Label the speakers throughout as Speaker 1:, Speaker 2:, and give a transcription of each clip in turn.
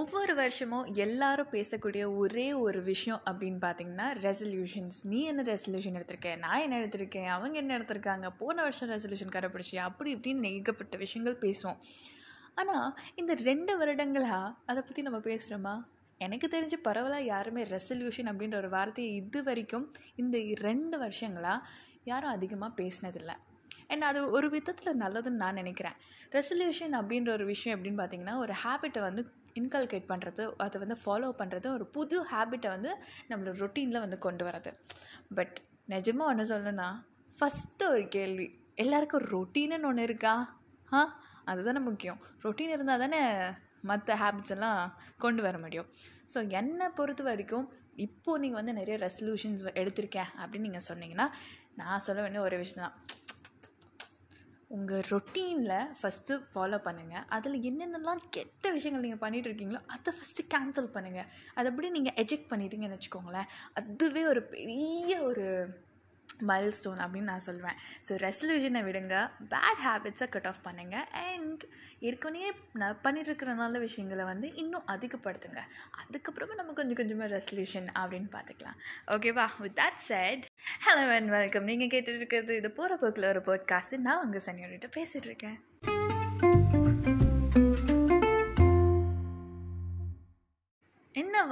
Speaker 1: ஒவ்வொரு வருஷமும் எல்லாரும் பேசக்கூடிய ஒரே ஒரு விஷயம் அப்படின்னு பார்த்தீங்கன்னா ரெசல்யூஷன்ஸ் நீ என்ன ரெசல்யூஷன் எடுத்திருக்கேன் நான் என்ன எடுத்திருக்கேன்? அவங்க என்ன எடுத்திருக்காங்க? போன வருஷம் ரெசல்யூஷன் கடைப்பிடிச்சியா அப்படி இப்படின்னு ஏகப்பட்ட விஷயங்கள் பேசுவோம். ஆனால் இந்த ரெண்டு வருடங்களாக அதை பற்றி நம்ம பேசுகிறோமா எனக்கு தெரிஞ்சு பரவலாக யாருமே ரெசல்யூஷன் அப்படின்ற ஒரு வார்த்தையை இது வரைக்கும் இந்த ரெண்டு வருஷங்களாக யாரும் அதிகமாக பேசினதில்லை. அண்ட் அது ஒரு விதத்தில் நல்லதுன்னு நான் நினைக்கிறேன். ரெசல்யூஷன் அப்படின்ற ஒரு விஷயம் எப்படின்னு பார்த்தீங்கன்னா ஒரு ஹேபிட்டை வந்து இன்கல்கேட் பண்ணுறது அதை வந்து ஃபாலோ பண்ணுறது ஒரு புது ஹேபிட்டை வந்து நம்மளோட ரொட்டீனில் வந்து கொண்டு வரது பட் நிஜமாக ஒன்று சொல்லணும்னா ஃபஸ்ட்டு ஒரு கேள்வி எல்லாருக்கும் ரொட்டீனுன்னு ஒன்று இருக்கா? ஆ? அதுதானே முக்கியம். ரொட்டீன் இருந்தால் தானே மற்ற ஹேபிட்ஸ் எல்லாம் கொண்டு வர முடியும். ஸோ என்னை பொறுத்த வரைக்கும் இப்போது நீங்கள் வந்து நிறைய ரெசல்யூஷன்ஸ் எடுத்திருக்கேன் அப்படின்னு நீங்கள் சொன்னீங்கன்னா நான் சொல்ல வேண்டிய ஒரு விஷயம் தான். உங்கள் ரொட்டீனில் ஃபஸ்ட்டு ஃபாலோ பண்ணுங்கள் அதில் என்னென்னலாம் கெட்ட விஷயங்கள் நீங்கள் பண்ணிகிட்டு இருக்கீங்களோ அதை ஃபஸ்ட்டு கேன்சல் பண்ணுங்கள் அதை அப்படி நீங்கள் எஜெக்ட் பண்ணிட்டீங்கன்னு வச்சுக்கோங்களேன். அதுவே ஒரு பெரிய ஒரு மைல் ஸ்டோன் அப்படின்னு நான் சொல்வேன். ஸோ ரெசல்யூஷனை விடுங்க. பேட் ஹேபிட்ஸை கட் ஆஃப் பண்ணுங்கள் அண்ட் ஏற்கனவே நான் பண்ணிகிட்ருக்கிற நல்ல விஷயங்களை வந்து இன்னும் அதிகப்படுத்துங்க. அதுக்கப்புறமா நம்ம கொஞ்சம் கொஞ்சமாக ரெசல்யூஷன் அப்படின்னு பார்த்துக்கலாம். ஓகேவா with that set hello and welcome நீங்கள் கேட்டுட்டு இருக்கிறது இது போகிற போக்கில் ஒரு போட்காஸ்ட்டு நான் உங்கள் சனியோட பேசிகிட்டு இருக்கேன்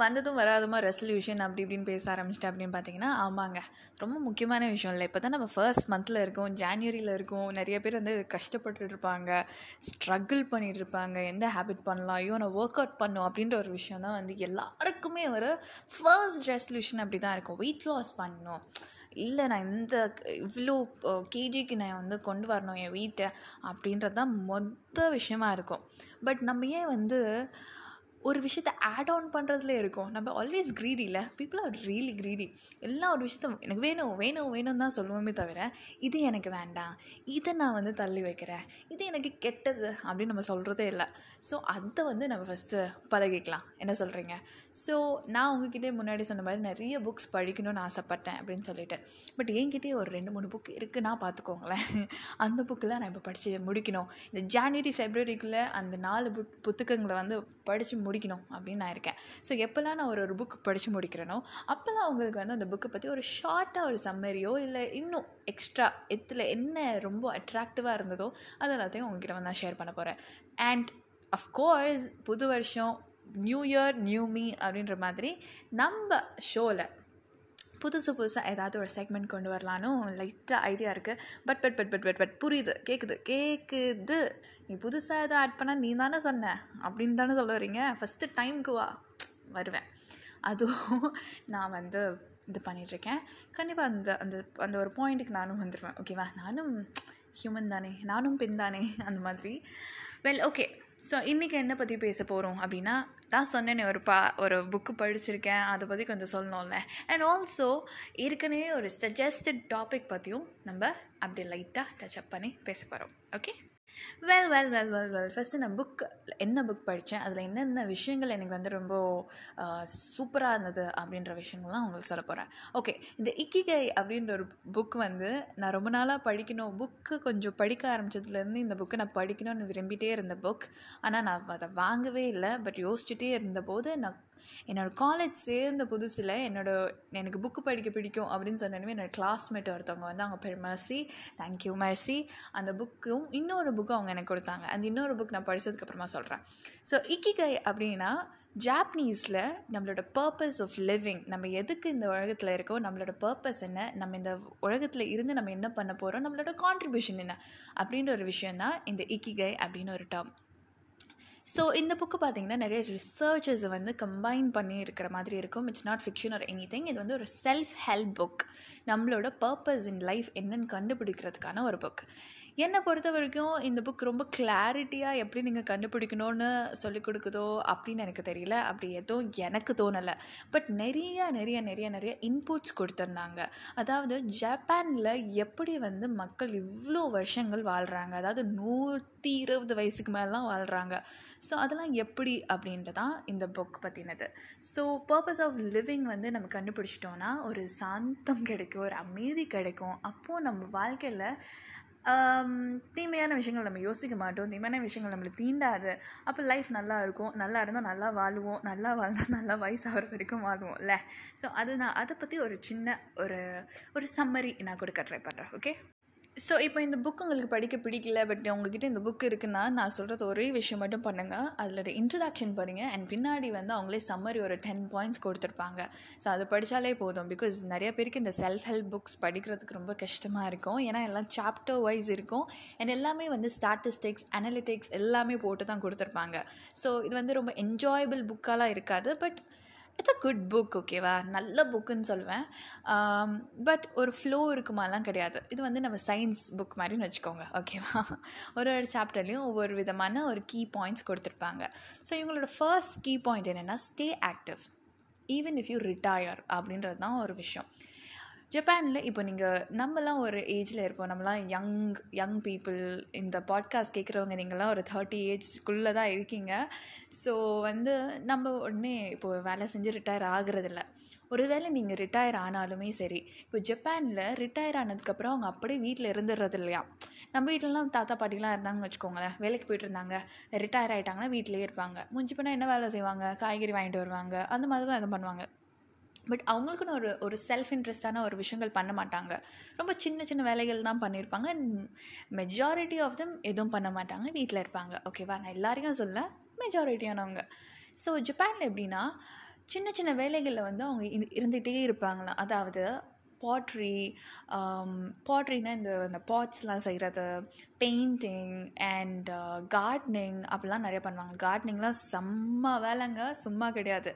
Speaker 1: வந்ததும் வராதுமா ரெசல்யூஷன் அப்படி இப்படின்னு பேச ஆரம்பிச்சிட்டு அப்படின்னு பார்த்தீங்கன்னா ஆமாங்க. ரொம்ப முக்கியமான விஷயம் இல்லை. இப்போ தான் நம்ம ஃபர்ஸ்ட் மந்தில் இருக்கோம் ஜான்வரியில் இருக்கோம். நிறைய பேர் வந்து கஷ்டப்பட்டு இருப்பாங்க. ஸ்ட்ரகிள் பண்ணிகிட்டு இருப்பாங்க. எந்த ஹேபிட் பண்ணலாம்? ஐயோ நான் ஒர்க் அவுட் பண்ணும் அப்படின்ற ஒரு விஷயம் தான் வந்து எல்லாருக்குமே ஒரு ஃபர்ஸ்ட் ரெசல்யூஷன் அப்படி தான் இருக்கும். வெயிட் லாஸ் பண்ணணும். இல்லை நான் இந்த இவ்வளோ கேஜிக்கு நான் வந்து கொண்டு வரணும் என் வீட்டை அப்படின்றது தான் மொத்த விஷயமா இருக்கும். பட் நம்ம ஏன் வந்து ஒரு விஷயத்த ஆட் ஆன் பண்ணுறதுல இருக்கும். நம்ம ஆல்வேஸ் க்ரீடி இல்லை பீப்புள் ஆர் ரியலி க்ரீடி எல்லா ஒரு விஷயத்த எனக்கு வேணும் வேணும் வேணும் தான் சொல்லுவோமே தவிர இது எனக்கு வேண்டாம். இதை நான் வந்து தள்ளி வைக்கிறேன். இது எனக்கு கெட்டது அப்படின்னு நம்ம சொல்கிறதே இல்லை. ஸோ அதை வந்து நம்ம ஃபஸ்ட்டு பழகிக்கலாம். என்ன சொல்கிறீங்க ஸோ நான் உங்ககிட்டே முன்னாடி சொன்ன மாதிரி நிறைய புக்ஸ் படிக்கணும்னு ஆசைப்பட்டேன் அப்படின்னு சொல்லிட்டு. பட் என்கிட்டயே ஒரு ரெண்டு மூணு புக் இருக்குன்னா பார்த்துக்கோங்களேன். அந்த புக்கில் நான் இப்போ படித்து முடிக்கணும். இந்த ஜான்வரி ஃபெப்ரவரிக்குள்ளே அந்த நாலு புக் புத்தகங்களை வந்து படித்து முடிக்கணும் அப்படின்னு நான் இருக்கேன். ஸோ எப்போல்லாம் நான் ஒரு ஒரு புக் படித்து முடிக்கிறேனோ அப்போல்லாம் உங்களுக்கு வந்து அந்த புக்கை பற்றி ஒரு ஷார்ட்டாக ஒரு சம்மரியோ இல்லை இன்னும் எக்ஸ்ட்ரா எத்தில் என்ன ரொம்ப அட்ராக்டிவாக இருந்ததோ அது எல்லாத்தையும் உங்ககிட்ட வந்து நான் ஷேர் பண்ண போகிறேன் அண்ட் அஃப்கோர்ஸ் புது வருஷம் நியூ இயர் நியூ மீ அப்படின்ற மாதிரி நம்ம ஷோவில் புதுசு புதுசாக ஏதாவது ஒரு செக்மெண்ட் கொண்டு வரலான்னு லைட்டாக ஐடியா இருக்குது but but but but but but புரியுது கேட்குது கேட்குது நீ புதுசாக எதுவும் ஆட் பண்ணால் நீ தானே சொன்ன அப்படின்னு தானே சொல்ல வரீங்க ஃபஸ்ட்டு டைமுக்கு வா. வருவேன். அதுவும் நான் வந்து இது பண்ணிகிட்ருக்கேன் கண்டிப்பாக அந்த அந்த அந்த ஒரு பாயிண்ட்டுக்கு நானும் வந்துடுவேன் ஓகேவா நானும் ஹியூமன் தானே. நானும் பெண் தானே. அந்த மாதிரி. வெல் ஓகே ஸோ இன்றைக்கி என்ன பற்றி பேச போகிறோம் அப்படின்னா தான் சொன்னேனே ஒரு பா ஒரு புக்கு படிச்சிருக்கேன். அதை பற்றி கொஞ்சம் சொல்லணும்ல. அண்ட் ஆல்சோ ஏற்கனவே ஒரு சஜஸ்டட் டாபிக் பற்றியும் நம்ம அப்படி லைட்டாக டச்சப் பண்ணி பேச போகிறோம் okay well well well well well first நான் புக் என்ன புக் படித்தேன் அதில் என்னென்ன விஷயங்கள் எனக்கு வந்து ரொம்ப சூப்பராக இருந்தது அப்படின்ற விஷயங்கள்லாம் உங்களுக்கு சொல்ல போகிறேன் ஓகே இந்த இக்கிகை அப்படின்ற ஒரு புக் வந்து நான் ரொம்ப நாளாக படிக்கணும். புக்கு கொஞ்சம் படிக்க ஆரம்பித்ததுலேருந்து இந்த புக்கை நான் படிக்கணும்னு விரும்பிகிட்டே இருந்த புக் ஆனால் நான் அதை வாங்கவே இல்லை. பட் யோசிச்சுட்டே இருந்தபோது நான் என்னோடய காலேஜ் சேர்ந்த புதுசில் என்னோடய எனக்கு புக்கு படிக்க பிடிக்கும் அப்படின்னு சொன்னோன்னே என்னோடய கிளாஸ்மேட் ஒருத்தவங்க வந்து அவங்க பேர் மர்சி தேங்க்யூ மர்சி அந்த புக்கும் இன்னொரு புக்கும் அவங்க எனக்கு கொடுத்தாங்க. அந்த இன்னொரு புக் நான் படித்ததுக்கப்புறமா சொல்கிறேன் ஸோ இக்கிகை அப்படின்னா ஜாப்பனீஸில் நம்மளோட பர்பஸ் ஆஃப் லிவிங் நம்ம எதுக்கு இந்த உலகத்தில் இருக்கோ நம்மளோட பர்பஸ் என்ன நம்ம இந்த உலகத்தில் இருந்து நம்ம என்ன பண்ண போகிறோம் நம்மளோட கான்ட்ரிபியூஷன் என்ன அப்படின்ற ஒரு விஷயம் தான் இந்த இக்கிகை அப்படின்னு ஒரு டேர்ம் ஸோ இந்த புக்கு பார்த்திங்கன்னா நிறைய ரிசர்ச்சஸ் வந்து கம்பைன் பண்ணி இருக்கிற மாதிரி இருக்கும். It's not fiction or anything இது வந்து ஒரு செல்ஃப் ஹெல்ப் புக் நம்மளோட பர்பஸ் இன் லைஃப் என்னன்னு கண்டுபிடிக்கிறதுக்கான ஒரு புக் என்னை பொறுத்த வரைக்கும் இந்த புக் ரொம்ப கிளாரிட்டியாக எப்படி நீங்கள் கண்டுபிடிக்கணும்னு சொல்லிக் கொடுக்குதோ அப்படின்னு எனக்கு தெரியல. அப்படி எதுவும் எனக்கு தோணலை. பட் நிறைய நிறைய நிறைய நிறைய இன்புட்ஸ் கொடுத்துருந்தாங்க. அதாவது ஜப்பானில் எப்படி வந்து மக்கள் இவ்வளோ வருஷங்கள் வாழ்கிறாங்க அதாவது நூற்றி இருபது வயசுக்கு மேலாம் வாழ்கிறாங்க ஸோ அதெல்லாம் எப்படி அப்படின்ட்டு தான் இந்த புக் பற்றினது ஸோ பர்பஸ் ஆஃப் லிவிங் வந்து நம்ம கண்டுபிடிச்சிட்டோன்னா ஒரு சாந்தம் கிடைக்கும் ஒரு அமைதி கிடைக்கும். அப்போது நம்ம வாழ்க்கையில் தீமையான விஷயங்கள் நம்ம யோசிக்க மாட்டோம். தீமையான விஷயங்கள் நம்மளை தீண்டாது. அப்போ லைஃப் நல்லா இருக்கும். நல்லா இருந்தால் நல்லா வாழுவோம். நல்லா வாழ்ந்தால் நல்லா வயசாகிற வரைக்கும் வாழ்வோம்ல. ஸோ அது நான் அதை பற்றி ஒரு சின்ன ஒரு ஒரு சம்மரி நான் கொடுக்க ட்ரை பண்ணுறேன் ஓகே ஸோ இப்போ இந்த புக் உங்களுக்கு படிக்க பிடிக்கல பட் உங்ககிட்ட இந்த புக் இருக்குன்னா நான் சொல்கிறது ஒரே விஷயம் மட்டும் பண்ணுங்கள் அதில் இன்ட்ரடக்ஷன் பண்ணுங்கள் அண்ட் பின்னாடி வந்து அவங்களே சம்மரி ஒரு டென் பாயிண்ட்ஸ் கொடுத்துருப்பாங்க. ஸோ அது படித்தாலே போதும். பிகாஸ் நிறைய பேருக்கு இந்த செல்ஃப் ஹெல்ப் புக்ஸ் படிக்கிறதுக்கு ரொம்ப கஷ்டமாக இருக்கும். ஏன்னா எல்லாம் சாப்டர் வைஸ் இருக்கும். அண்ட் எல்லாமே வந்து ஸ்டாட்டிஸ்டிக்ஸ் அனலிட்டிக்ஸ் எல்லாமே போட்டு தான் கொடுத்துருப்பாங்க. ஸோ இது வந்து ரொம்ப என்ஜாயபிள் புக்காலாம் இருக்காது. But it's a good book ஓகேவா நல்ல புக்குன்னு சொல்லுவேன் பட் ஒரு ஃப்ளோ இருக்குமாலாம் கிடையாது. இது வந்து நம்ம சயின்ஸ் புக் மாதிரின்னு வச்சுக்கோங்க ஓகேவா ஒரு ஒரு சாப்டர்லேயும் ஒவ்வொரு விதமான ஒரு கீ பாயிண்ட்ஸ் கொடுத்துருப்பாங்க. ஸோ இவங்களோட ஃபர்ஸ்ட் கீ பாயிண்ட் என்னென்னா stay active even if you retire அப்படின்றது தான் ஒரு விஷயம். ஜப்பானில் இப்போ நீங்கள் நம்மலாம் ஒரு ஏஜில் இருப்போம். நம்மலாம் யங் யங் பீப்புள் இந்த பாட்காஸ்ட் கேட்குறவங்க நீங்களாம் ஒரு தேர்ட்டி ஏஜ்க்குள்ளே தான் இருக்கீங்க. ஸோ வந்து நம்ம உடனே இப்போ வேலை செஞ்சு ரிட்டையர் ஆகுறதில்ல. ஒருவேளை நீங்கள் ரிட்டையர் ஆனாலுமே சரி இப்போ ஜப்பானில் ரிட்டையர் ஆனதுக்கப்புறம் அவங்க அப்படியே வீட்டில் இருந்துடுறது இல்லையா? நம்ம வீட்டிலலாம் தாத்தா பாட்டிலாம் இருந்தாங்கன்னு வச்சுக்கோங்களேன். வேலைக்கு போயிட்டு இருந்தாங்க ரிட்டையர் ஆகிட்டாங்கன்னா வீட்டிலேயே இருப்பாங்க. முடிஞ்சு போனால் என்ன வேலை செய்வாங்க? காய்கறி வாங்கிட்டு வருவாங்க. அந்த மாதிரி தான் இது பண்ணுவாங்க. பட் அவங்களுக்குன்னு ஒரு ஒரு செல்ஃப் இன்ட்ரெஸ்டான ஒரு விஷயங்கள் பண்ண மாட்டாங்க. ரொம்ப சின்ன சின்ன வேலைகள் தான் பண்ணியிருப்பாங்க மெஜாரிட்டி ஆஃப் தம் எதுவும் பண்ண மாட்டாங்க. வீட்டில் இருப்பாங்க. ஓகேவா நான் எல்லாரையும் சொல்ல மெஜாரிட்டியானவங்க ஸோ ஜப்பானில் எப்படின்னா சின்ன சின்ன வேலைகளில் வந்து அவங்க இரு- இருந்துகிட்டே இருப்பாங்களாம். அதாவது பாட்ரி பாட்ரினா um, இந்த இந்த பாட்ஸ்லாம் செய்கிறது பெயிண்டிங் அண்ட் கார்டனிங் அப்படிலாம் நிறைய பண்ணுவாங்க. கார்டனிங்லாம் செம்ம வேலைங்க சும்மா கிடையாது.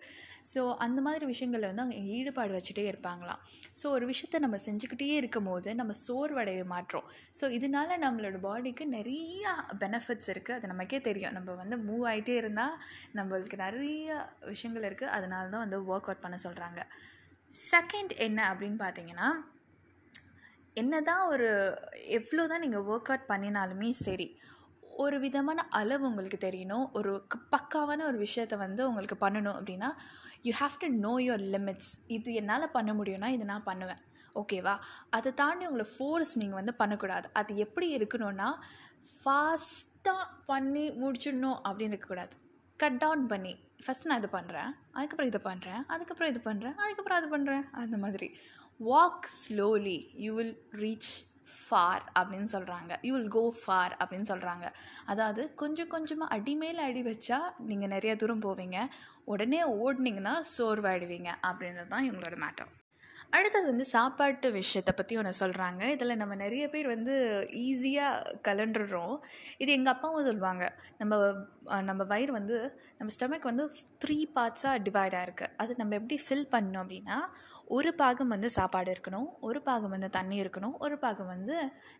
Speaker 1: ஸோ அந்த மாதிரி விஷயங்களில் வந்து அவங்க ஈடுபாடு வச்சுட்டே இருப்பாங்களாம். ஸோ ஒரு விஷயத்த நம்ம செஞ்சுக்கிட்டே இருக்கும் போது நம்ம சோர்வடைய மாற்றோம் ஸோ இதனால நம்மளோட பாடிக்கு நிறைய பெனிஃபிட்ஸ் இருக்குது அது நமக்கே தெரியும். நம்ம வந்து மூவ் ஆகிட்டே இருந்தால் நம்மளுக்கு நிறைய விஷயங்கள் இருக்குது அதனால தான் வந்து ஒர்க் அவுட் பண்ண சொல்கிறாங்க செகண்ட் என்ன அப்படின்னு பார்த்தீங்கன்னா என்ன தான் ஒரு எவ்வளோ தான் நீங்கள் ஒர்க் அவுட் பண்ணினாலுமே சரி ஒரு விதமான அளவு உங்களுக்கு தெரியணும் ஒரு பக்காவான ஒரு விஷயத்த வந்து உங்களுக்கு பண்ணணும் அப்படின்னா you have to know your limits இது என்னால் பண்ண முடியும்னா இதை நான் பண்ணுவேன். ஓகேவா அதை தாண்டி உங்களை ஃபோர்ஸ் நீங்கள் வந்து பண்ணக்கூடாது. அது எப்படி இருக்கணும்னா ஃபாஸ்ட்டாக பண்ணி முடிச்சிடணும் அப்படின்னு இருக்கக்கூடாது. கட் டவுன் பண்ணி. ஃபஸ்ட் நான் இது பண்ணுறேன் அதுக்கப்புறம் இது பண்ணுறேன் அதுக்கப்புறம் இது பண்ணுறேன் அதுக்கப்புறம் அது பண்ணுறேன் அந்த மாதிரி. Walk slowly you will reach far அப்படின்னு சொல்கிறாங்க யூ வில் கோ ஃபார் அப்படின்னு சொல்கிறாங்க அதாவது கொஞ்சம் கொஞ்சமாக அடி மேலே அடி வச்சா நீங்கள் நிறைய தூரம் போவீங்க. உடனே ஓடுனீங்கன்னா சோர்வாயிடுவீங்க அப்படின்றது தான் இவங்களோட மேட்டர் அடுத்தது வந்து சாப்பாட்டு விஷயத்தை பற்றி ஒன்று சொல்கிறாங்க இதில் நம்ம நிறைய பேர் வந்து ஈஸியாக கலண்டுறோம் இது எங்கள் அப்பாவும் சொல்லுவாங்க. நம்ம நம்ம வயிறு வந்து நம்ம ஸ்டொமக் வந்து த்ரீ பார்ட்ஸாக டிவைட் ஆகிருக்கு அது நம்ம எப்படி ஃபில் பண்ணோம் அப்படின்னா ஒரு பாகம் வந்து சாப்பாடு இருக்கணும் ஒரு பாகம் வந்து தண்ணி இருக்கணும் ஒரு பாகம் வந்து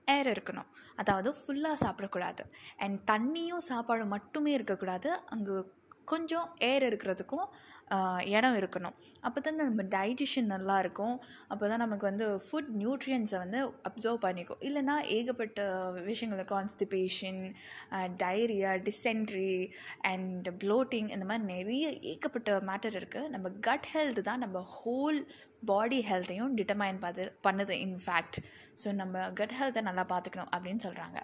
Speaker 1: ஏர் இருக்கணும். அதாவது ஃபுல்லாக சாப்பிடக்கூடாது. அண்ட் தண்ணியும் சாப்பாடும் மட்டுமே இருக்கக்கூடாது. அங்கே கொஞ்சம் ஏர் இருக்கிறதுக்கும் இடம் இருக்கணும். அப்போ தான் நம்ம டைஜஷன் நல்லா இருக்கும் அப்போ தான் நமக்கு வந்து ஃபுட் நியூட்ரியன்ஸை வந்து அப்சர்வ் பண்ணிக்கும். இல்லைன்னா ஏகப்பட்ட விஷயங்கள் constipation diarrhoea dysentery and bloating இந்த மாதிரி நிறைய ஏகப்பட்ட மேட்டர் இருக்குது நம்ம கட் ஹெல்த் தான் நம்ம ஹோல் பாடி ஹெல்த்தையும் டிட்டர்மைன் பார்த்து பண்ணுது இன்ஃபேக்ட் ஸோ நம்ம கட் ஹெல்த்தை நல்லா பார்த்துக்கணும் அப்படின்னு சொல்கிறாங்க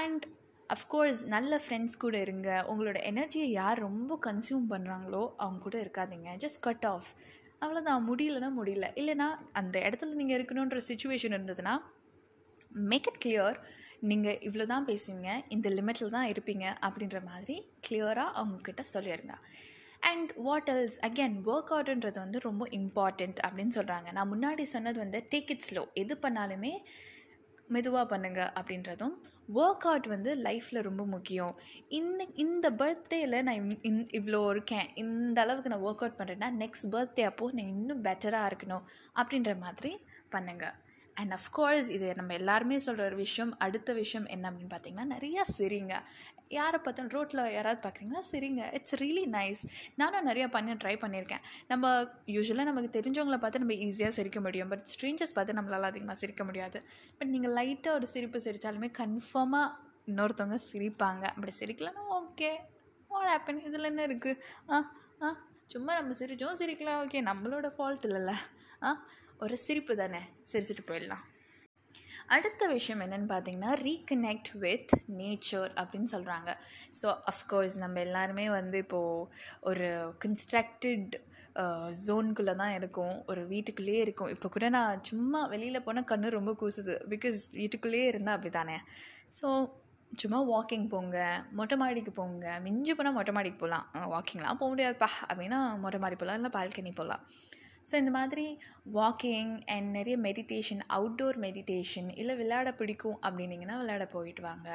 Speaker 1: அண்ட் அஃப்கோர்ஸ் நல்ல ஃப்ரெண்ட்ஸ் கூட இருங்க. உங்களோட எனர்ஜியை யார் ரொம்ப கன்சியூம் பண்ணுறாங்களோ அவங்க கூட இருக்காதீங்க. ஜஸ்ட் கட் ஆஃப் அவ்வளோதான் முடியலன்னா முடியல. இல்லைன்னா அந்த இடத்துல நீங்கள் இருக்கணுன்ற சுச்சுவேஷன் இருந்ததுன்னா மேக் இட் கிளியர் நீங்கள் இவ்வளோ தான் பேசுவீங்க இந்த லிமிட்டில் தான் இருப்பீங்க அப்படின்ற மாதிரி கிளியராக அவங்கக்கிட்ட சொல்லிடுங்க and what else again work அவுட்ன்றது வந்து ரொம்ப இம்பார்ட்டண்ட் அப்படின்னு சொல்கிறாங்க நான் முன்னாடி சொன்னது வந்து டேக் இட் ஸ்லோ எது பண்ணாலுமே மெதுவாக பண்ணுங்க அப்படின்றதும் ஒர்க் அவுட் வந்து லைஃப்பில் ரொம்ப முக்கியம். இந்த இந்த பர்த்டேயில் நான் இந்- இந் இவ்வளோ இருக்கேன். இந்த அளவுக்கு நான் ஒர்க் அவுட் பண்ணுறேன்னா நெக்ஸ்ட் பர்த்டே அப்போது நான் இன்னும் பெட்டராக இருக்கணும் அப்படின்ற மாதிரி பண்ணுங்கள் அண்ட் அஃப்கோர்ஸ் இது நம்ம எல்லாருமே சொல்கிற ஒரு விஷயம் அடுத்த விஷயம் என்ன அப்படின்னு பார்த்தீங்கன்னா நிறையா சிரிங்க. யாரை பார்த்தாலும் ரோட்டில் யாராவது பார்க்குறீங்கன்னா சிரிங்க. இட்ஸ் ரியலி நைஸ் நானும் நிறையா பண்ண ட்ரை பண்ணியிருக்கேன். நம்ம யூஸ்வலாக நமக்கு தெரிஞ்சவங்களை பார்த்து நம்ம ஈஸியாக சிரிக்க முடியும். பட் ஸ்ட்ரேஞ்சர்ஸ் பார்த்து நம்மளால் அதிகமாக சிரிக்க முடியாது. பட் நீங்கள் லைட்டாக ஒரு சிரிப்பு சிரித்தாலுமே கன்ஃபார்மாக இன்னொருத்தவங்க சிரிப்பாங்க. அப்படி சிரிக்கலன்னா ஓகே வாட் ஹேப்பன் இதில் என்ன இருக்குது ஆ ஆ சும்மா நம்ம சிரிச்சோம் சிரிக்கலாம். ஓகே நம்மளோட ஃபால்ட் இல்லைல்ல. ஆ ஒரு சிரிப்பு தானே. சிரிச்சிட்டு போயிடலாம். அடுத்த விஷயம் என்னென்னு பார்த்தீங்கன்னா ரீகனெக்ட் வித் நேச்சர் அப்படின்னு சொல்கிறாங்க ஸோ அஃப்கோர்ஸ் நம்ம எல்லாருமே வந்து இப்போது ஒரு கன்ஸ்ட்ரக்டட் ஜோனுக்குள்ளே தான் இருக்கும். ஒரு வீட்டுக்குள்ளேயே இருக்கும். இப்போ கூட நான் சும்மா வெளியில் போனால் கண்ணு ரொம்ப கூசுது. பிகாஸ் வீட்டுக்குள்ளேயே இருந்தால் அப்படி தானே ஸோ சும்மா வாக்கிங் போங்க. மொட்டை மாடிக்கு போங்க. மிஞ்சி போனால் மொட்டை மாடிக்கு போகலாம். வாக்கிங்லாம் போக முடியாதுப்பா. அப்படின்னா மொட்டை மாடி போகலாம். இல்லை பால்கனி போகலாம். ஸோ இந்த மாதிரி வாக்கிங் அண்ட் நிறைய மெடிடேஷன் அவுட்டோர் மெடிடேஷன் இல்லை விளையாட பிடிக்கும் அப்படின்னிங்கன்னா விளையாட போயிட்டு வாங்க.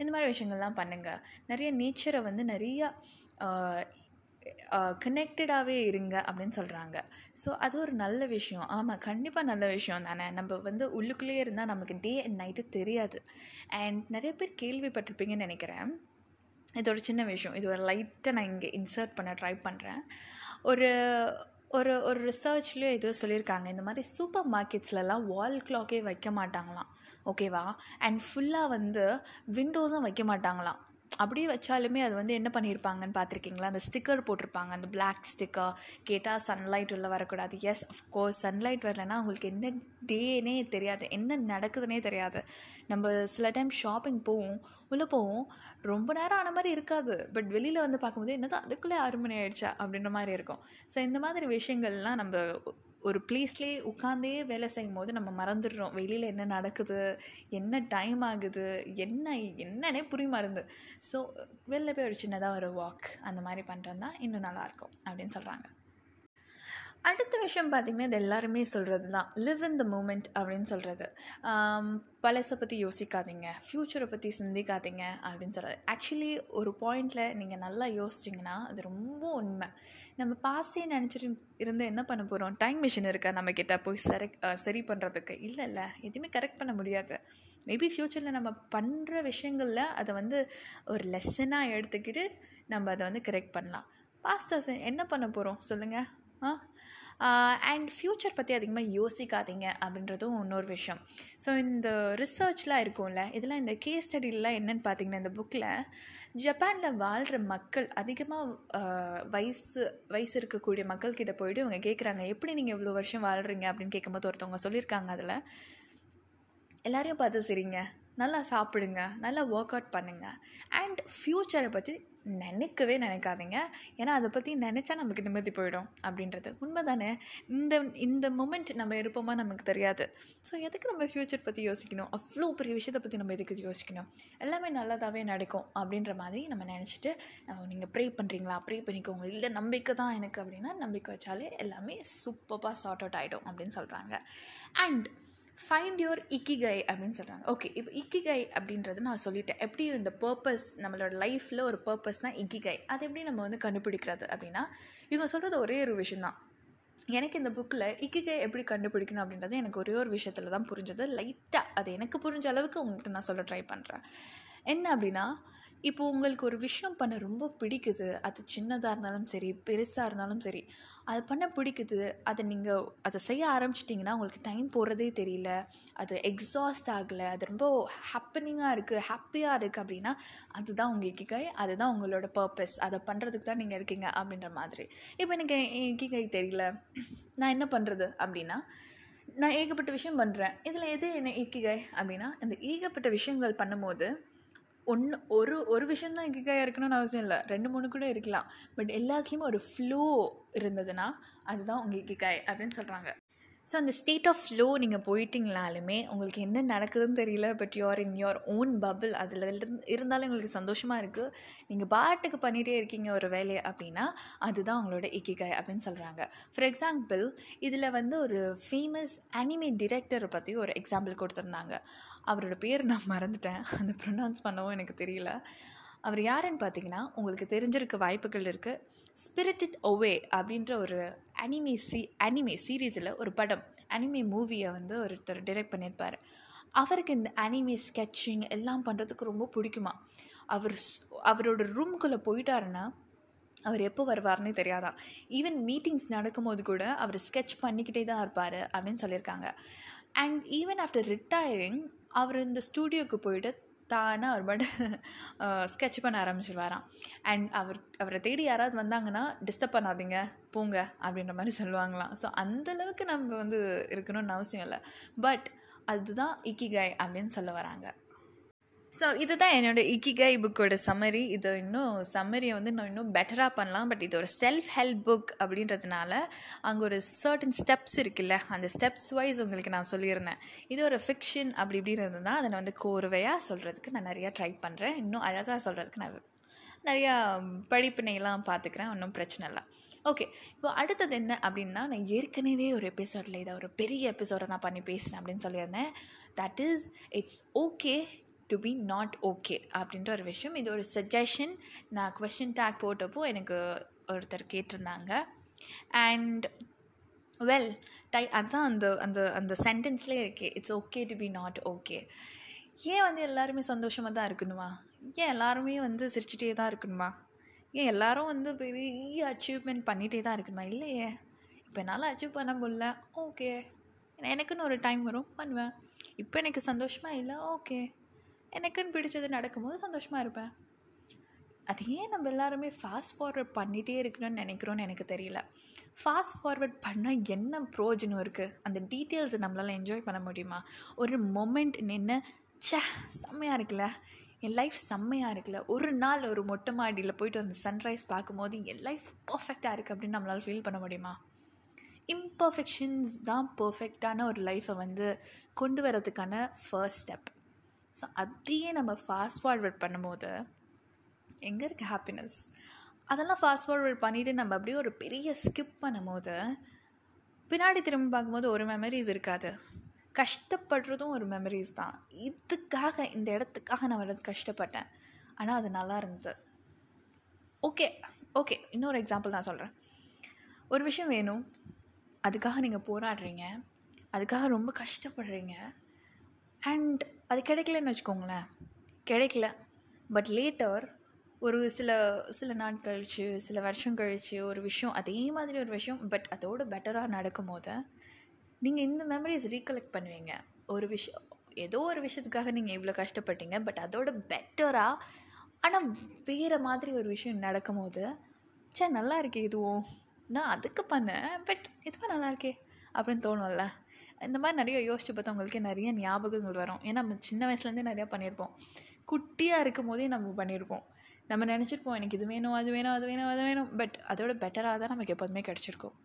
Speaker 1: இந்த மாதிரி விஷயங்கள்லாம் பண்ணுங்கள் நிறைய நேச்சரை வந்து நிறையா கனெக்டடாகவே இருங்க அப்படின்னு சொல்கிறாங்க ஸோ அது ஒரு நல்ல விஷயம். ஆமாம் கண்டிப்பாக நல்ல விஷயம் தானே. நம்ம வந்து உள்ளுக்குள்ளேயே இருந்தால் நமக்கு டே அண்ட் நைட்டு தெரியாது. அண்ட் நிறைய பேர் கேள்விப்பட்டிருப்பீங்கன்னு நினைக்கிறேன். இது ஒரு சின்ன விஷயம். இது ஒரு லைட்டாக நான் இங்கே இன்சர்ட் பண்ண ட்ரை பண்ணுறேன் ஒரு ஒரு ஒரு ரிசர்ச்லேயோ ஏதோ சொல்லியிருக்காங்க. இந்த மாதிரி சூப்பர் மார்க்கெட்ஸ்லலாம் வால் கிளாக்கே வைக்க மாட்டாங்களாம். ஓகேவா அண்ட் ஃபுல்லாக வந்து விண்டோஸும் வைக்க மாட்டாங்களாம். அப்படியே வச்சாலுமே அது வந்து என்ன பண்ணியிருப்பாங்கன்னு பார்த்துருக்கீங்களா? அந்த ஸ்டிக்கர் போட்டிருப்பாங்க. அந்த பிளாக் ஸ்டிக்கர் கேட்டால் சன்லைட் உள்ள வரக்கூடாது. எஸ் அஃப்கோர்ஸ் சன்லைட் வரலைன்னா உங்களுக்கு என்ன டேனே தெரியாது. என்ன நடக்குதுன்னே தெரியாது. நம்ம சில டைம் ஷாப்பிங் போவோம். உள்ளே போவோம். ரொம்ப நேரம் ஆன மாதிரி இருக்காது. பட் வெளியில் வந்து பார்க்கும்போது என்னதான் அதுக்குள்ளே ஆறு மணி ஆயிடுச்சா? அப்படின்ற மாதிரி இருக்கும். ஸோ இந்த மாதிரி விஷயங்கள்லாம் நம்ம ஒரு ப்ளேஸ்லேயே உட்காந்தே வேலை செய்யும் போது நம்ம மறந்துடுறோம். வெளியில் என்ன நடக்குது? என்ன டைம் ஆகுது? என்ன என்னன்னே புரிய மருந்து ஸோ வெளில போய் ஒரு சின்னதாக ஒரு வாக் அந்த மாதிரி பண்ணிட்டு வந்தால் இன்னும் நல்லாயிருக்கும் அப்படின்னு சொல்கிறாங்க அடுத்த விஷயம் பார்த்திங்கன்னா இது எல்லாருமே சொல்கிறது தான் லிவ் இன் த மூமெண்ட் அப்படின்னு சொல்கிறது பழசை பற்றி யோசிக்காதீங்க. ஃப்யூச்சரை பற்றி சிந்திக்காதீங்க அப்படின்னு சொல்கிறது ஆக்சுவலி ஒரு பாயிண்டில் நீங்கள் நல்லா யோசிச்சிங்கன்னா அது ரொம்ப உண்மை. நம்ம பாஸ்டே நினச்சிட்டு இருந்து என்ன பண்ண போகிறோம் டைம் மிஷின் இருக்கா நம்மக்கிட்ட போய் சரி சரி பண்ணுறதுக்கு இல்லை இல்லை. எதுவுமே கரெக்ட் பண்ண முடியாது. மேபி ஃப்யூச்சரில் நம்ம பண்ணுற விஷயங்களில் அதை வந்து ஒரு லெசனாக எடுத்துக்கிட்டு நம்ம அதை வந்து கரெக்ட் பண்ணலாம். பாஸ்டர்ஸ் என்ன பண்ண போகிறோம் சொல்லுங்கள் அண்ட் ஃப்யூச்சர் பற்றி அதிகமாக யோசிக்காதீங்க அப்படின்றதும் இன்னொரு விஷயம். ஸோ இந்த ரிசர்ச்லாம் இருக்கும்ல இதெல்லாம் இந்த கேஸ் ஸ்டடிலாம் என்னென்னு பார்த்தீங்கன்னா இந்த புக்கில் ஜப்பானில் வாழ்கிற மக்கள் அதிகமாக வயசு வயசு இருக்கக்கூடிய மக்கள்கிட்ட போயிட்டு இவங்க கேட்குறாங்க எப்படி நீங்கள் இவ்வளோ வருஷம் வாழ்கிறீங்க அப்படின்னு கேட்கும்போது ஒருத்தவங்க சொல்லியிருக்காங்க அதில். எல்லாரையும் பார்த்து சரிங்க. நல்லா சாப்பிடுங்க நல்லா ஒர்க் அவுட் பண்ணுங்கள் அண்ட் ஃப்யூச்சரை பற்றி நினைக்கவே நினைக்காதீங்க. ஏன்னா அதை பற்றி நினச்சா நமக்கு நிம்மதி போயிடும் அப்படின்றது. உண்மை தானே இந்த இந்த மூமெண்ட் நம்ம இருப்போமா நமக்கு தெரியாது. ஸோ எதுக்கு நம்ம ஃப்யூச்சர் பற்றி யோசிக்கணும்? அவ்வளோ பெரிய விஷயத்தை பற்றி நம்ம எதுக்கு யோசிக்கணும்? எல்லாமே நல்லதாகவே நடக்கும் அப்படின்ற மாதிரி நம்ம நினச்சிட்டு நீங்கள் ப்ரே பண்ணுறீங்களா ப்ரே பண்ணிக்கோங்க. இல்லை நம்பிக்கை தான் எனக்கு அப்படின்னா நம்பிக்கை வச்சாலே எல்லாமே சூப்பராக சார்ட் அவுட் ஆகிடும் அப்படின்னு சொல்கிறாங்க அண்ட் ஃபைண்ட் யுவர் இக்கிகை அப்படின்னு சொல்கிறாங்க ஓகே இப்போ இக்கிகை அப்படின்றது நான் சொல்லிட்டேன். எப்படி இந்த பர்பஸ் நம்மளோட லைஃப்பில் ஒரு பர்பஸ் தான் இக்கிகை அது எப்படி நம்ம வந்து கண்டுபிடிக்கிறது அப்படின்னா இவங்க சொல்கிறது ஒரே ஒரு விஷயந்தான் எனக்கு இந்த புக்கில் இக்கிகை எப்படி கண்டுபிடிக்கணும் அப்படின்றது எனக்கு ஒரே ஒரு விஷயத்தில் தான் புரிஞ்சது. லைட்டாக அது எனக்கு புரிஞ்ச அளவுக்கு உங்கள்கிட்ட நான் சொல்ல ட்ரை பண்ணுறேன் என்ன அப்படின்னா இப்போ உங்களுக்கு ஒரு விஷயம் பண்ண ரொம்ப பிடிக்குது. அது சின்னதாக இருந்தாலும் சரி பெருசாக இருந்தாலும் சரி அது பண்ண பிடிக்குது. அதை நீங்கள் அதை செய்ய ஆரம்பிச்சிட்டிங்கன்னா உங்களுக்கு டைம் போகிறதே தெரியல. அது எக்ஸாஸ்ட் ஆகலை. அது ரொம்ப ஹாப்பனிங்காக இருக்குது ஹாப்பியாக இருக்குது அப்படின்னா அதுதான் உங்கள் இக்கிகை அதுதான் உங்களோட பர்பஸ் அதை பண்ணுறதுக்கு தான் நீங்கள் இருக்கீங்க அப்படின்ற மாதிரி. இப்போ எனக்கு இக்கிகை தெரியல. நான் என்ன பண்ணுறது அப்படின்னா நான் ஏகப்பட்ட விஷயம் பண்ணுறேன் இதில் எது என்ன இக்கிகை அப்படின்னா இந்த ஏகப்பட்ட விஷயங்கள் பண்ணும்போது ஒன்று ஒரு ஒரு விஷயந்தான் இக்கிகாயாக இருக்கணும்னு அவசியம் இல்லை. ரெண்டு மூணு கூட இருக்கலாம். பட் எல்லாத்துலேயுமே ஒரு ஃப்ளோ இருந்ததுன்னா அதுதான் உங்கள் இக்கிக்காய் அப்படின்னு சொல்கிறாங்க ஸோ அந்த ஸ்டேட் ஆஃப் ஃப்ளோ நீங்கள் போயிட்டீங்களாலுமே உங்களுக்கு என்ன நடக்குதுன்னு தெரியல but you're in your own bubble அதில் இருந்தாலும் உங்களுக்கு சந்தோஷமாக இருக்குது நீங்கள் பாட்டுக்கு பண்ணிகிட்டே இருக்கீங்க ஒரு வேலையை அப்படின்னா அதுதான் உங்களோட இக்கிகாய் அப்படின்னு சொல்கிறாங்க ஃபார் எக்ஸாம்பிள் இதில் வந்து ஒரு ஃபேமஸ் அனிமே டிரெக்டரை பற்றி ஒரு எக்ஸாம்பிள் கொடுத்துருந்தாங்க. அவரோட பேர் நான் மறந்துட்டேன். அந்த ப்ரொனவுன்ஸ் பண்ணவும் எனக்கு தெரியல. அவர் யாருன்னு பார்த்தீங்கன்னா உங்களுக்கு தெரிஞ்சிருக்க வாய்ப்புகள் இருக்குது ஸ்பிரிட்டட் ஒவே அப்படின்ற ஒரு அனிமே சி அனிமே சீரீஸில் ஒரு படம் அனிமே மூவியை வந்து ஒருத்தர் டிரெக்ட் பண்ணியிருப்பார் அவருக்கு இந்த அனிமே ஸ்கெட்சிங் எல்லாம் பண்ணுறதுக்கு ரொம்ப பிடிக்குமா? அவர் அவரோட ரூம்குள்ளே போயிட்டாருன்னா அவர் எப்போ வருவார்னே தெரியாதான் ஈவன் மீட்டிங்ஸ் நடக்கும்போது கூட அவர் ஸ்கெட்ச் பண்ணிக்கிட்டே தான் இருப்பார் அப்படின்னு சொல்லியிருக்காங்க அண்ட் ஈவன் ஆஃப்டர் ரிட்டையரிங் அவர் இந்த ஸ்டூடியோவுக்கு போயிட்டு தானாக அவர் பாட்டு ஸ்கெட்ச் பண்ண ஆரம்பிச்சிருவாராம். அண்ட் அவர் அவரை தேடி யாராவது வந்தாங்கன்னா டிஸ்டர்ப் பண்ணாதீங்க போங்க அப்படின்ற மாதிரி சொல்லுவாங்களாம். ஸோ அந்தளவுக்கு நம்ம வந்து இருக்கணும்னு அவசியம் இல்லை. பட் அதுதான் இக்கிகாய் அப்படின்னு சொல்ல வராங்க. ஸோ இதுதான் என்னோட இக்கிகை புக்கோட சம்மரி இது இன்னும் சம்மரியை வந்து நான் இன்னும் பெட்டராக பண்ணலாம். பட் இது ஒரு செல்ஃப் ஹெல்ப் புக் அப்படின்றதுனால அங்கே ஒரு சர்டன் ஸ்டெப்ஸ் இருக்குல்ல? அந்த ஸ்டெப்ஸ் வைஸ் உங்களுக்கு நான் சொல்லியிருந்தேன் இது ஒரு ஃபிக்ஷன் அப்படி இப்படின்னு இருந்ததுன்னா அதை நான் வந்து கோர்வையாக சொல்கிறதுக்கு நான் நிறையா ட்ரை பண்ணுறேன் இன்னும் அழகாக சொல்கிறதுக்கு நான் நிறையா படிப்பினையெல்லாம் பார்த்துக்கிறேன். ஒன்றும் பிரச்சனை இல்லை. ஓகே இப்போ அடுத்தது என்ன அப்படின்னா நான் ஏற்கனவே ஒரு எபிசோடில் இதை ஒரு பெரிய எபிசோடை நான் பண்ணி பேசுகிறேன் அப்படின்னு சொல்லியிருந்தேன். That is it's okay to be not okay அப்படின்ற ஒரு விஷயம். இது ஒரு சஜஷன் நான் கொஷின் டேக் போட்டப்போ எனக்கு ஒருத்தர் கேட்டிருந்தாங்க. அண்ட் வெல் டை அதுதான் அந்த அந்த அந்த சென்டென்ஸ்லேயே இருக்கே. It's okay to be not okay ஏன் வந்து எல்லாருமே சந்தோஷமாக தான் இருக்கணுமா? ஏன் எல்லாருமே வந்து சிரிச்சிட்டே தான் இருக்கணுமா? ஏன் எல்லாரும் வந்து பெரிய அச்சீவ்மெண்ட் பண்ணிகிட்டே தான் இருக்கணுமா? இல்லையே. இப்போ என்னால் அச்சீவ் பண்ண முடியல. ஓகே எனக்குன்னு ஒரு டைம் வரும். பண்ணுவேன். இப்போ எனக்கு சந்தோஷமாக இல்லை. ஓகே எனக்குன்னு பிடிச்சது நடக்கும்போது சந்தோஷமாக இருப்பேன். அது ஏன் நம்ம எல்லாருமே ஃபாஸ்ட் ஃபார்வர்ட் பண்ணிகிட்டே இருக்கணும்னு நினைக்கிறோன்னு எனக்கு தெரியல. ஃபாஸ்ட் ஃபார்வர்ட் பண்ணால் என்ன ப்ரோஜனம் இருக்குது அந்த டீட்டெயில்ஸை நம்மளால் என்ஜாய் பண்ண முடியுமா? ஒரு மொமெண்ட் நின்று சே செம்மையாக இருக்குல்ல? என் லைஃப் செம்மையாக இருக்குல்ல? ஒரு நாள் ஒரு மொட்டை மாடியில் போயிட்டு அந்த சன்ரைஸ் பார்க்கும்போது என் லைஃப் பர்ஃபெக்டாக இருக்குது அப்படின்னு நம்மளால் ஃபீல் பண்ண முடியுமா? இம்பர்ஃபெக்ஷன்ஸ் தான் பர்ஃபெக்டான ஒரு லைஃப்பை வந்து கொண்டு வரதுக்கான ஃபர்ஸ்ட் ஸ்டெப் ஸோ அதையே நம்ம ஃபாஸ்ட் ஃபார்வர்ட் பண்ணும்போது எங்கே இருக்குது ஹாப்பினஸ் அதெல்லாம் ஃபாஸ்ட் ஃபார்வர்ட் பண்ணிவிட்டு நம்ம அப்படியே ஒரு பெரிய ஸ்கிப் பண்ணும்போது பின்னாடி திரும்பி பார்க்கும்போது ஒரு மெமரிஸ் இருக்காது. கஷ்டப்படுறதும் ஒரு மெமரிஸ் தான். இதுக்காக இந்த இடத்துக்காக நான் வர்றது கஷ்டப்பட்டேன். ஆனால் அது நல்லா இருந்தது. ஓகே ஓகே இன்னொரு எக்ஸாம்பிள் நான் சொல்கிறேன் ஒரு விஷயம் வேணும். அதுக்காக நீங்கள் போராடுறீங்க. அதுக்காக ரொம்ப கஷ்டப்படுறீங்க. அண்ட் அது கிடைக்கலன்னு வச்சுக்கோங்களேன். கிடைக்கல. பட் லேட்டர் ஒரு சில சில நாள் கழித்து சில வருஷம் கழித்து ஒரு விஷயம் அதே மாதிரி ஒரு விஷயம் பட் அதோடு பெட்டராக நடக்கும் போது நீங்கள் இந்த மெமரிஸ் ரீகலெக்ட் பண்ணுவீங்க. ஒரு விஷயம் ஏதோ ஒரு விஷயத்துக்காக நீங்கள் இவ்வளோ கஷ்டப்பட்டீங்க பட் அதோட பெட்டராக ஆனால் வேறு மாதிரி ஒரு விஷயம் நடக்கும் போது சே நல்லா இருக்கே இதுவும். நான் அதுக்கு பண்ணேன் பட் இதுவும் நல்லா இருக்கே அப்படின்னு தோணும்ல. இந்த மாதிரி நிறைய யோசிச்சு பார்த்தா உங்களுக்கே நிறைய ஞாபகங்கள் வரும். ஏன்னா நம்ம சின்ன வயசுலேருந்தே நிறையா பண்ணியிருப்போம். குட்டியாக இருக்கும் போதே நம்ம பண்ணியிருப்போம். நம்ம நினச்சிருப்போம் எனக்கு இது வேணும் அது வேணும் அது வேணும் அது வேணும். பட் அதோட பெட்டராக தான் நமக்கு எப்போதுமே கிடச்சிருக்கும்.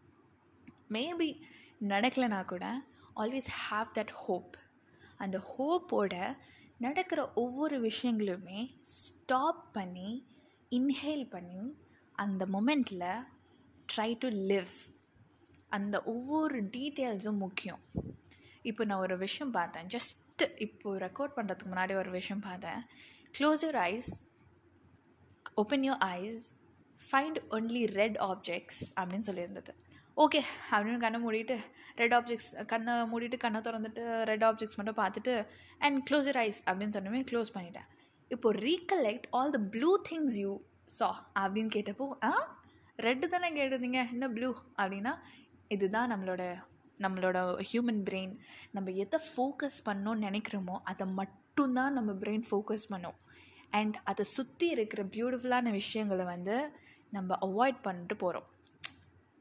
Speaker 1: மேபி நடக்கலைனா கூட ஆல்வேஸ் ஹாவ் தட் ஹோப் அந்த ஹோப்போட நடக்கிற ஒவ்வொரு விஷயங்களுமே ஸ்டாப் பண்ணி இன்ஹேல் பண்ணி அந்த மொமெண்ட்டில் ட்ரை டு லிவ் அந்த ஒவ்வொரு டீட்டெயில்ஸும் முக்கியம். இப்போ நான் ஒரு விஷயம் பார்த்தேன். ஜஸ்ட்டு இப்போது ரெக்கார்ட் பண்ணுறதுக்கு முன்னாடி ஒரு விஷயம் பார்த்தேன். Close your eyes open your eyes find only red objects அப்படின்னு சொல்லியிருந்தது. ஓகே அப்படின்னு கண்ணை மூடிட்டு ரெட் ஆப்ஜெக்ட்ஸ் கண்ணை மூடிட்டு கண்ணை திறந்துட்டு ரெட் ஆப்ஜெக்ட்ஸ் மட்டும் பார்த்துட்டு அண்ட் க்ளோஸ் யூர் ஐஸ் அப்படின்னு சொன்னமே க்ளோஸ் பண்ணிட்டேன். இப்போ recollect all the blue things you saw அப்படின்னு கேட்டப்போ ஆ? ரெட்டு தானே கேட்டிருந்தீங்க? என்ன ப்ளூ அப்படின்னா இதுதான் நம்மளோட நம்மளோட ஹியூமன் பிரெயின் நம்ம எதை ஃபோக்கஸ் பண்ணோன்னு நினைக்கிறோமோ அதை மட்டும்தான் நம்ம பிரெயின் ஃபோக்கஸ் பண்ணோம். அண்ட் அதை சுற்றி இருக்கிற பியூட்டிஃபுல்லான விஷயங்களை வந்து நம்ம அவாய்ட் பண்ணிட்டு போகிறோம்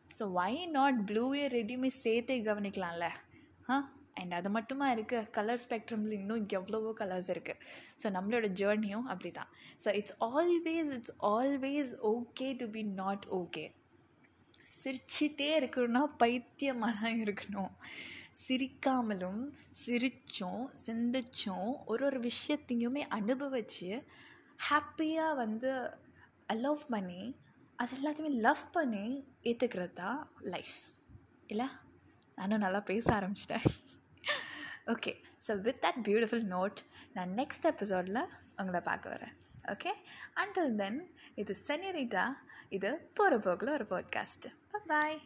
Speaker 1: ஸோ வை நாட் ப்ளூவே ரெடியுமே சேர்த்தே கவனிக்கலாம்ல? ஆ அண்ட் அது மட்டுமா இருக்குது கலர் ஸ்பெக்ட்ரமில் இன்னும் எவ்வளவோ கலர்ஸ் இருக்குது ஸோ நம்மளோட ஜேர்னியும் அப்படி தான் so it's always it's always okay to be not okay சிரிச்சிட்டே இருக்கணும்னா பைத்தியமாக தான் இருக்கணும். சிரிக்காமலும் சிரித்தும் சிந்திச்சும் ஒரு ஒரு விஷயத்தையுமே அனுபவித்து ஹாப்பியாக வந்து அலவ் பண்ணி அது எல்லாத்தையுமே லவ் பண்ணி ஏற்றுக்கிறது தான் லைஃப் இல்லை? நானும் நல்லா பேச ஆரம்பிச்சிட்டேன். Okay so with that beautiful note நான் நெக்ஸ்ட் எபிசோடில் உங்களை பார்க்க வரேன். ஓகே அண்டில் தென் இது செனிரிட்டா இது போகிற போக்கில் ஒரு பாட்காஸ்ட்டு பாய்